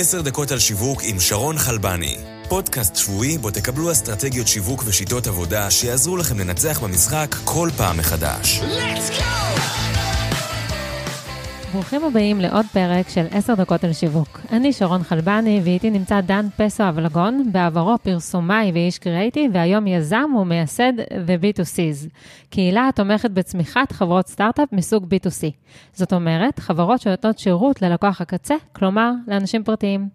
עשר דקות על שיווק עם שרון חלבני. פודקאסט שבועי בו תקבלו אסטרטגיות שיווק ושיטות עבודה שיעזרו לכם לנצח במשחק כל פעם מחדש. Let's go! ברוכים הבאים לעוד פרק של 10 דקות על שיווק. אני שרון חלבני, ואיתי נמצא דן פסו אבלגון, בעברו פרסומאי ואיש קריאייטי, והיום יזם ומייסד The B2Cs, קהילה התומכת בצמיחת חברות סטארט-אפ מסוג B2C. זאת אומרת, חברות שנותנות שירות ללקוח הקצה, כלומר, לאנשים פרטיים.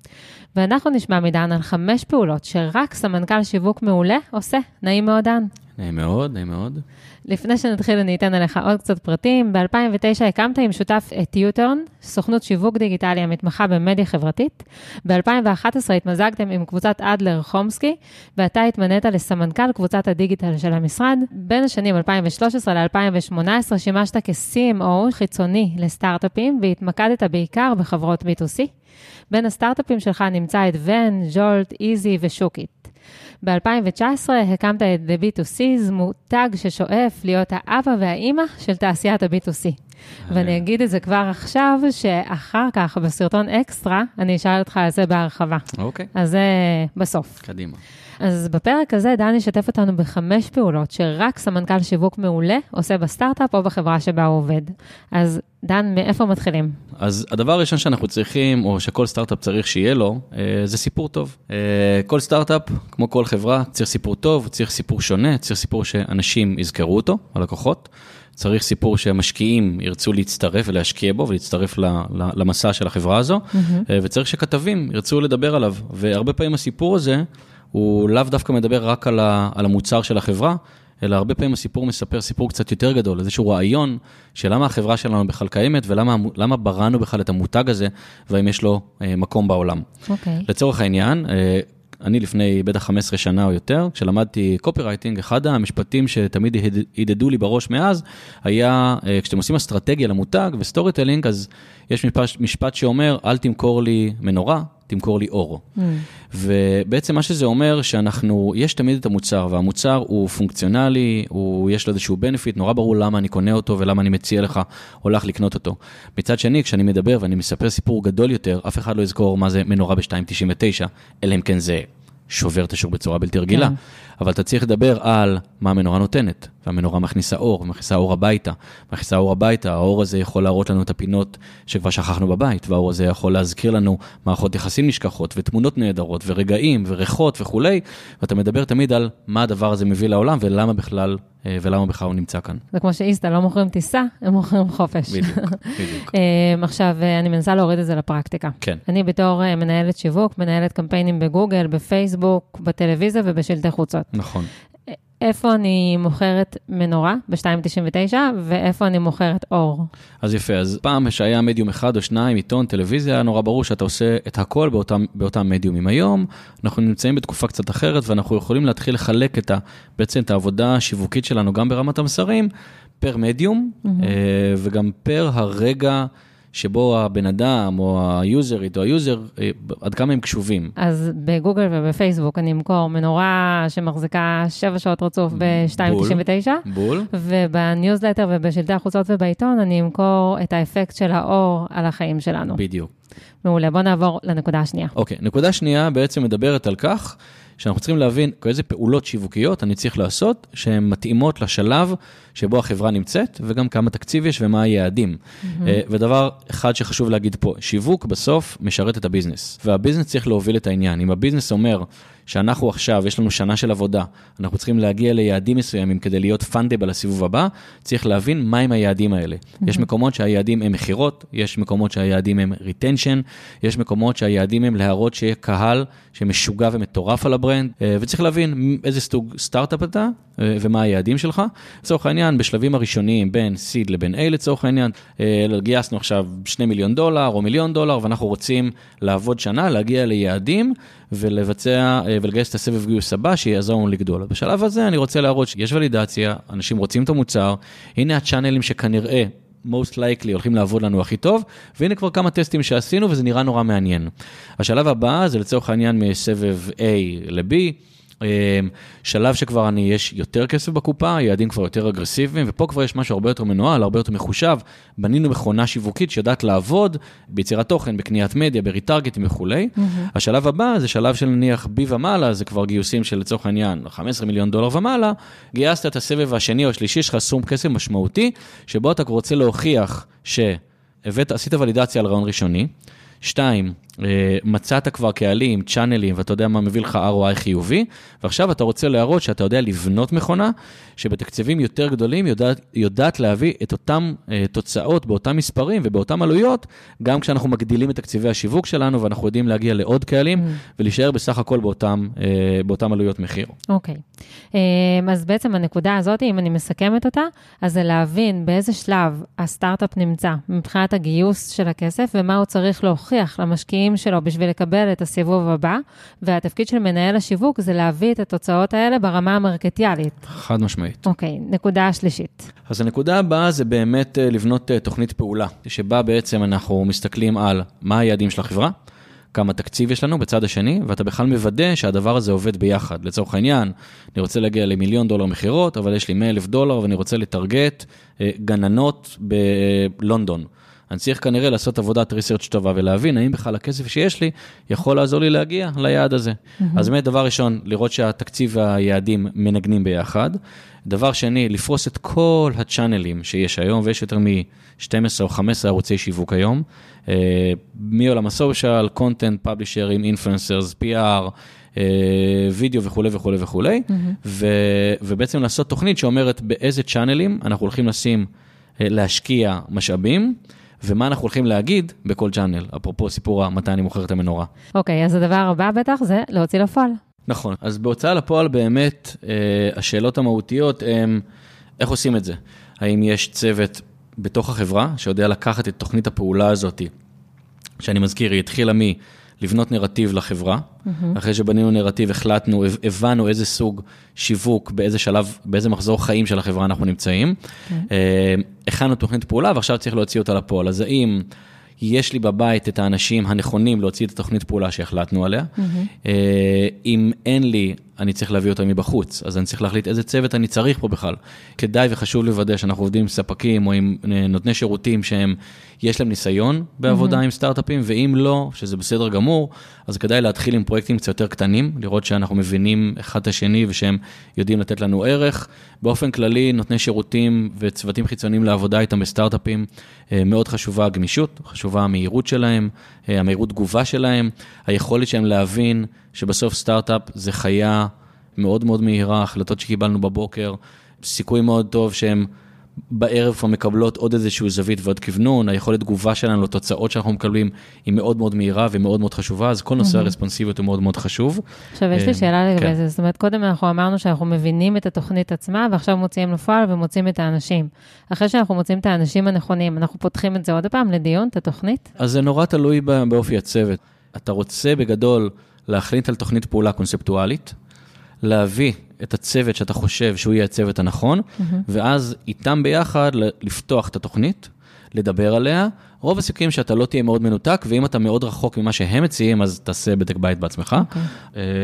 ואנחנו נשמע מדן על חמש פעולות שרק סמנכ"ל שיווק מעולה עושה. נעים מאוד, דן. נעים מאוד, נעים מאוד. לפני שנתחיל, אני אתן עליך עוד קצת פרטים. ב-2009 הקמת עם שותף את יוטרן, סוכנות שיווק דיגיטלי המתמחה במדיה חברתית. ב-2011 התמזגתם עם קבוצת אדלר חומסקי, ואתה התמנית לסמנכ"ל קבוצת הדיגיטל של המשרד. בין השנים 2013 ל-2018 שימשת כ-CMO חיצוני לסטארט-אפים, והתמקדת בעיקר בחברות B2C. בין הסטארט-אפים שלך נמצא את ון, ז'ולט, איזי ושוקיט. ב-2019 הקמת את The B2C, מותג ששואף להיות האבא והאימא של תעשיית ה-B2C. ואני אגיד את זה כבר עכשיו, שאחר כך, בסרטון אקסטרה, אני אשאל אותך על זה בהרחבה. אוקיי. אז זה בסוף. קדימה. אז בפרק הזה דני ישתף אותנו בחמש פעולות שרק סמנכ"ל שיווק מעולה עושה בסטארט-אפ או בחברה שבה הוא עובד. אז דן, מאיפה מתחילים? אז הדבר הראשון שאנחנו צריכים, או שכל סטארט-אפ צריך שיהיה לו, אה, זה סיפור טוב. אה, כל סטארט-אפ, כמו כל חברה, צריך סיפור טוב, צריך סיפור שונה, צריך סיפור שאנשים יזכרו אותו, הלקוחות. צריך סיפור שהמשקיעים ירצו להצטרף ולהשקיע בו ולהצטרף למסע של החברה הזו, mm-hmm. וצריך שכתבים ירצו לדבר עליו. והרבה פעמים הסיפור הזה, הוא לאו דווקא מדבר רק על, ה, על המוצר של החברה, אלא הרבה פעמים הסיפור מספר סיפור קצת יותר גדול, איזשהו רעיון של למה החברה שלנו בכלל קיימת ולמה בראנו בכלל את המותג הזה, והאם יש לו אה, מקום בעולם. אוקיי. Okay. לצורך העניין, אה, אני לפני בטח 15 שנה או יותר, כשלמדתי קופירייטינג, אחד המשפטים שתמיד הדהדו לי בראש מאז, היה אה, כשאתם עושים אסטרטגיה למותג ו-storytelling, אז יש משפט שאומר, אל תמכור לי מנורה, תמכור לי אור. Mm. ובעצם מה שזה אומר, שאנחנו, יש תמיד את המוצר, והמוצר הוא פונקציונלי, הוא, יש לו איזשהו benefit, נורא ברור למה אני קונה אותו ולמה אני מציע לך או לך לקנות אותו. מצד שני, כשאני מדבר ואני מספר סיפור גדול יותר, אף אחד לא יזכור מה זה מנורה ב-2.99, אלא אם כן זה שובר את השוק בצורה בלתי רגילה. כן. אבל אתה צריך לדבר על מה המנורה נותנת, והמנורה מכניסה אור, ומכניסה אור הביתה. מכניסה אור הביתה, האור הזה יכול להראות לנו את הפינות שכבר שכחנו בבית, והאור הזה יכול להזכיר לנו מערכות יחסים נשכחות, ותמונות נהדרות, ורגעים, וריחות וכולי, ואתה מדבר תמיד על מה הדבר הזה מביא לעולם, ולמה בכלל ולמה בכלל הוא נמצא כאן. זה כמו שאיסטה לא מוכרים טיסה, הם מוכרים חופש. בדיוק, בדיוק. אה, עכשיו, אה, אני מנסה להוריד את זה לפרקטיקה. כן. אני בתור מנהלת שיווק, מנהלת קמפיינים בגוגל, בפייסבוק, בטלוויזיה ובשלטי חוצות. נכון. איפה אני מוכרת מנורה ב-2.99 ואיפה אני מוכרת אור. אז יפה, אז פעם שהיה מדיום אחד או שניים, עיתון, טלוויזיה, היה נורא ברור שאתה עושה את הכל באותם, באותם מדיומים. היום אנחנו נמצאים בתקופה קצת אחרת ואנחנו יכולים להתחיל לחלק את ה, בעצם את העבודה השיווקית שלנו גם ברמת המסרים, per מדיום mm-hmm. וגם per הרגע. שבו הבן אדם או היוזרית או ה-user, עד כמה הם קשובים. אז בגוגל ובפייסבוק אני אמכור מנורה שמחזיקה 7 שעות רצוף ב-2.99. בול. וב-newsletter ובשלטי החוצות ובעיתון אני אמכור את האפקט של האור על החיים שלנו. בדיוק. מעולה, בוא נעבור לנקודה השנייה. אוקיי, נקודה שנייה בעצם מדברת על כך שאנחנו צריכים להבין איזה פעולות שיווקיות אני צריך לעשות שהן מתאימות לשלב שבו החברה נמצאת, וגם כמה תקציב יש ומה היעדים. Mm-hmm. ודבר אחד שחשוב להגיד פה, שיווק בסוף משרת את ה-business, וה-business צריך להוביל את העניין. אם ה-business אומר שאנחנו עכשיו, יש לנו שנה של עבודה, אנחנו צריכים להגיע ליעדים מסוימים כדי להיות fundable לסיבוב הבא, צריך להבין מהם היעדים האלה. Mm-hmm. יש מקומות שהיעדים הם מכירות, יש מקומות שהיעדים הם retention, יש מקומות שהיעדים הם להראות שיהיה קהל שמשוגע ומטורף על ה-brand, אה, וצריך להבין איזה סוג סטארט-אפ אתה ומה היעדים שלך. לצורך העניין, בשלבים הראשוניים בין seed לבין A לצורך העניין, אה, גייסנו עכשיו 2 מיליון דולר או מיליון דולר, ואנחנו רוצים לעבוד שנה, להגיע ליעדים ולבצע ולגייס את הסבב גיוס הבא שיעזור לנו לגדול. בשלב הזה אני רוצה להראות שיש ולידציה, אנשים רוצים את המוצר, הנה הצ'אנלים שכנראה most likely הולכים לעבוד לנו הכי טוב, והנה כבר כמה טסטים שעשינו וזה נראה נורא מעניין. השלב הבא זה לצורך העניין מסבב A ל-B. אה, שלב שכבר אני, יש יותר כסף בקופה, יעדים כבר יותר אגרסיביים, ופה כבר יש משהו הרבה יותר מנוהל, הרבה יותר מחושב. בנינו מכונה שיווקית שיודעת לעבוד ביצירת תוכן, בקניית מדיה, בריטרגטים וכולי. Mm-hmm. השלב הבא זה שלב של נניח בי ומעלה, זה כבר גיוסים של לצורך העניין 15 מיליון דולר ומעלה, גייסת את הסבב השני או השלישי, יש לך סכום כסף משמעותי, שבו אתה רוצה להוכיח שהבאת, עשית ולידציה על רעיון ראשוני. שתיים, אה, מצאת כבר קהלים, צ'אנלים, ואתה יודע מה מביא לך ROI חיובי, ועכשיו אתה רוצה להראות שאתה יודע לבנות מכונה, שבתקציבים יותר גדולים יודעת, יודעת להביא את אותן אה, תוצאות באותם מספרים ובאותן עלויות, גם כשאנחנו מגדילים את תקציבי השיווק שלנו, ואנחנו יודעים להגיע לעוד קהלים, mm. ולהישאר בסך הכל באותם, אה, באותם עלויות מחיר. אוקיי. Okay. אז בעצם הנקודה הזאת, אם אני מסכמת אותה, אז זה להבין באיזה שלב הסטארט-אפ נמצא מבחינת הגיוס של הכסף, ומה הוא צריך להוכיח למשקיעים. המשקיעים שלו בשביל לקבל את הסיבוב הבא, והתפקיד של מנהל השיווק זה להביא את התוצאות האלה ברמה המרקטיאלית. חד משמעית. אוקיי, נקודה שלישית. אז הנקודה הבאה זה באמת אה, לבנות אה, תוכנית פעולה, שבה בעצם אנחנו מסתכלים על מה היעדים של החברה. כמה תקציב יש לנו בצד השני, ואתה בכלל מוודא שהדבר הזה עובד ביחד. לצורך העניין, אני רוצה להגיע למיליון דולר מכירות, אבל יש לי 100 אלף דולר ואני רוצה לטרגט אה, גננות בלונדון. אני צריך כנראה לעשות עבודת ריסרצ' טובה ולהבין האם בכלל הכסף שיש לי יכול לעזור לי להגיע ליעד הזה. Mm-hmm. אז באמת, דבר ראשון, לראות שהתקציב והיעדים מנגנים ביחד. דבר שני, לפרוס את כל הצ'אנלים שיש היום, ויש יותר מ-12 או 15 ערוצי שיווק היום, אה, מעולם הסושיאל, קונטנט, פאבלישרים, אינפלנסרס, PR, וידאו וכולי וכולי וכולי, mm-hmm. ובעצם לעשות תוכנית שאומרת באיזה צ'אנלים אנחנו הולכים לשים, אה, להשקיע משאבים. ומה אנחנו הולכים להגיד בכל צ'אנל, אפרופו סיפור מתי אני מוכר את המנורה. אוקיי, okay, אז הדבר הבא בטח זה להוציא לפועל. נכון, אז בהוצאה לפועל באמת, אה, השאלות המהותיות הן איך עושים את זה. האם יש צוות בתוך החברה שיודע לקחת את תוכנית הפעולה הזאת, שאני מזכיר, היא התחילה מ... לבנות נרטיב לחברה. Mm-hmm. אחרי שבנינו נרטיב, החלטנו, הבנו איזה סוג שיווק, באיזה שלב, באיזה מחזור חיים של החברה אנחנו נמצאים. Okay. כן. אה, הכנו תוכנית פעולה ועכשיו צריך להוציא אותה לפועל. אז האם יש לי בבית את האנשים הנכונים להוציא את התוכנית פעולה שהחלטנו עליה? Mm-hmm. אם אין לי אני צריך להביא אותם מבחוץ, אז אני צריך להחליט איזה צוות אני צריך פה בכלל. כדאי וחשוב לוודא שאנחנו עובדים עם ספקים או עם אה, נותני שירותים שהם, יש להם ניסיון בעבודה mm-hmm. עם סטארט-אפים, ואם לא, שזה בסדר גמור, אז כדאי להתחיל עם פרויקטים קצת יותר קטנים, לראות שאנחנו מבינים אחד את השני ושהם יודעים לתת לנו ערך. באופן כללי, נותני שירותים וצוותים חיצוניים לעבודה איתם בסטארט-אפים, אה, מאוד חשובה הגמישות, חשובה המהירות שלהם, אה, המהירות תגובה שלהם, היכולת שלהם להבין שבסוף סטארט-אפ זה חיה מאוד מאוד מהירה, החלטות שקיבלנו בבוקר, סיכוי מאוד טוב שהם בערב כבר מקבלות עוד איזשהו זווית ועוד כוונון, היכולת תגובה שלנו לתוצאות שאנחנו מקבלים היא מאוד מאוד מהירה ומאוד מאוד חשובה, אז כל נושא הרספונסיביות הוא מאוד מאוד חשוב. עכשיו, יש לי אה, שאלה לגבי כן. זה, זאת אומרת, קודם אנחנו אמרנו שאנחנו מבינים את התוכנית עצמה, ועכשיו מוציאים לפועל ומוצאים את האנשים. אחרי שאנחנו מוצאים את האנשים הנכונים, אנחנו פותחים את זה עוד פעם לדיון, את התוכנית? אז זה נורא תלוי באופי הצוות. אתה רוצה בגדול להחליט על תוכנית פעולה קונספטואלית, להביא את הצוות שאתה חושב שהוא יהיה הצוות הנכון, mm-hmm. ואז איתם ביחד לפתוח את התוכנית, לדבר עליה. רוב הסיכויים שאתה לא תהיה מאוד מנותק, ואם אתה מאוד רחוק ממה שהם מציעים, אז תעשה בדק בית בעצמך. Okay. אוקיי.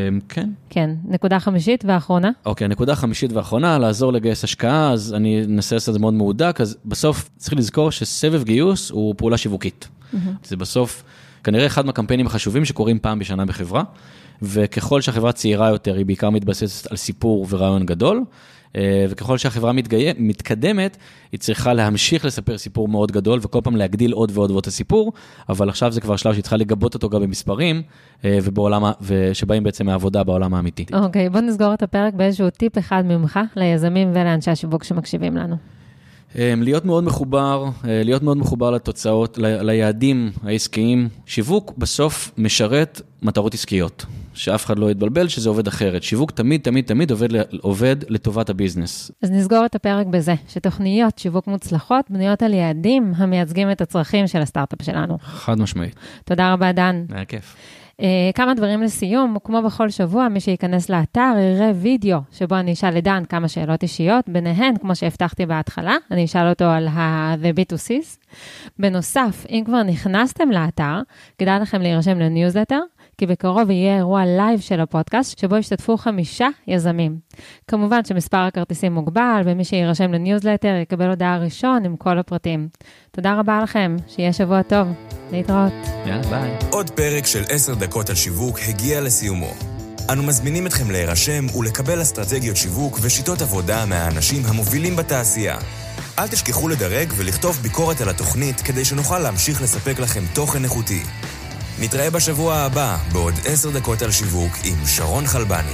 אמ, כן. כן, נקודה חמישית ואחרונה. אוקיי, okay, נקודה חמישית ואחרונה, לעזור לגייס השקעה, אז אני אנסה לעשות את זה מאוד מהודק, אז בסוף צריך לזכור שסבב גיוס הוא פעולה שיווקית. Mm-hmm. זה בסוף... כנראה אחד מהקמפיינים החשובים שקורים פעם בשנה בחברה, וככל שהחברה צעירה יותר, היא בעיקר מתבססת על סיפור ורעיון גדול, אה, וככל שהחברה מתגי... מתקדמת, היא צריכה להמשיך לספר סיפור מאוד גדול, וכל פעם להגדיל עוד ועוד ועוד את הסיפור, אבל עכשיו זה כבר שלב שהיא צריכה לגבות אותו גם במספרים, אה, ובעולם, ושבאים בעצם מהעבודה בעולם האמיתי. אוקיי, okay, בוא נסגור את הפרק באיזשהו טיפ אחד ממך ליזמים ולאנשי השיווק שמקשיבים לנו. אמ, להיות מאוד מחובר, אה, להיות מאוד מחובר לתוצאות, ל, ליעדים העסקיים. שיווק בסוף משרת מטרות עסקיות, שאף אחד לא יתבלבל שזה עובד אחרת. שיווק תמיד, תמיד, תמיד עובד, עובד לטובת הביזנס. אז נסגור את הפרק בזה, שתוכניות שיווק מוצלחות בנויות על יעדים המייצגים את הצרכים של הסטארט-אפ שלנו. חד משמעית. תודה רבה, דן. היה כיף. Uh, כמה דברים לסיום, כמו בכל שבוע, מי שייכנס לאתר יראה וידאו שבו אני אשאל לדן כמה שאלות אישיות, ביניהן, כמו שהבטחתי בהתחלה, אני אשאל אותו על ה-The B2Cs. בנוסף, אם כבר נכנסתם לאתר, כדאי לכם להירשם ל-newsletter, כי בקרוב יהיה אירוע live של הפודקאסט, שבו ישתתפו חמישה יזמים. כמובן שמספר הכרטיסים מוגבל, ומי שיירשם ל-newsletter יקבל הודעה ראשון עם כל הפרטים. תודה רבה לכם, שיהיה שבוע טוב. להתראות. יאללה, ביי. עוד פרק של עשר דקות על שיווק הגיע לסיומו. אנו מזמינים אתכם להירשם ולקבל אסטרטגיות שיווק ושיטות עבודה מהאנשים המובילים בתעשייה. אל תשכחו לדרג ולכתוב ביקורת על התוכנית כדי שנוכל להמשיך לספק לכם תוכן איכותי. נתראה בשבוע הבא בעוד עשר דקות על שיווק עם שרון חלבני.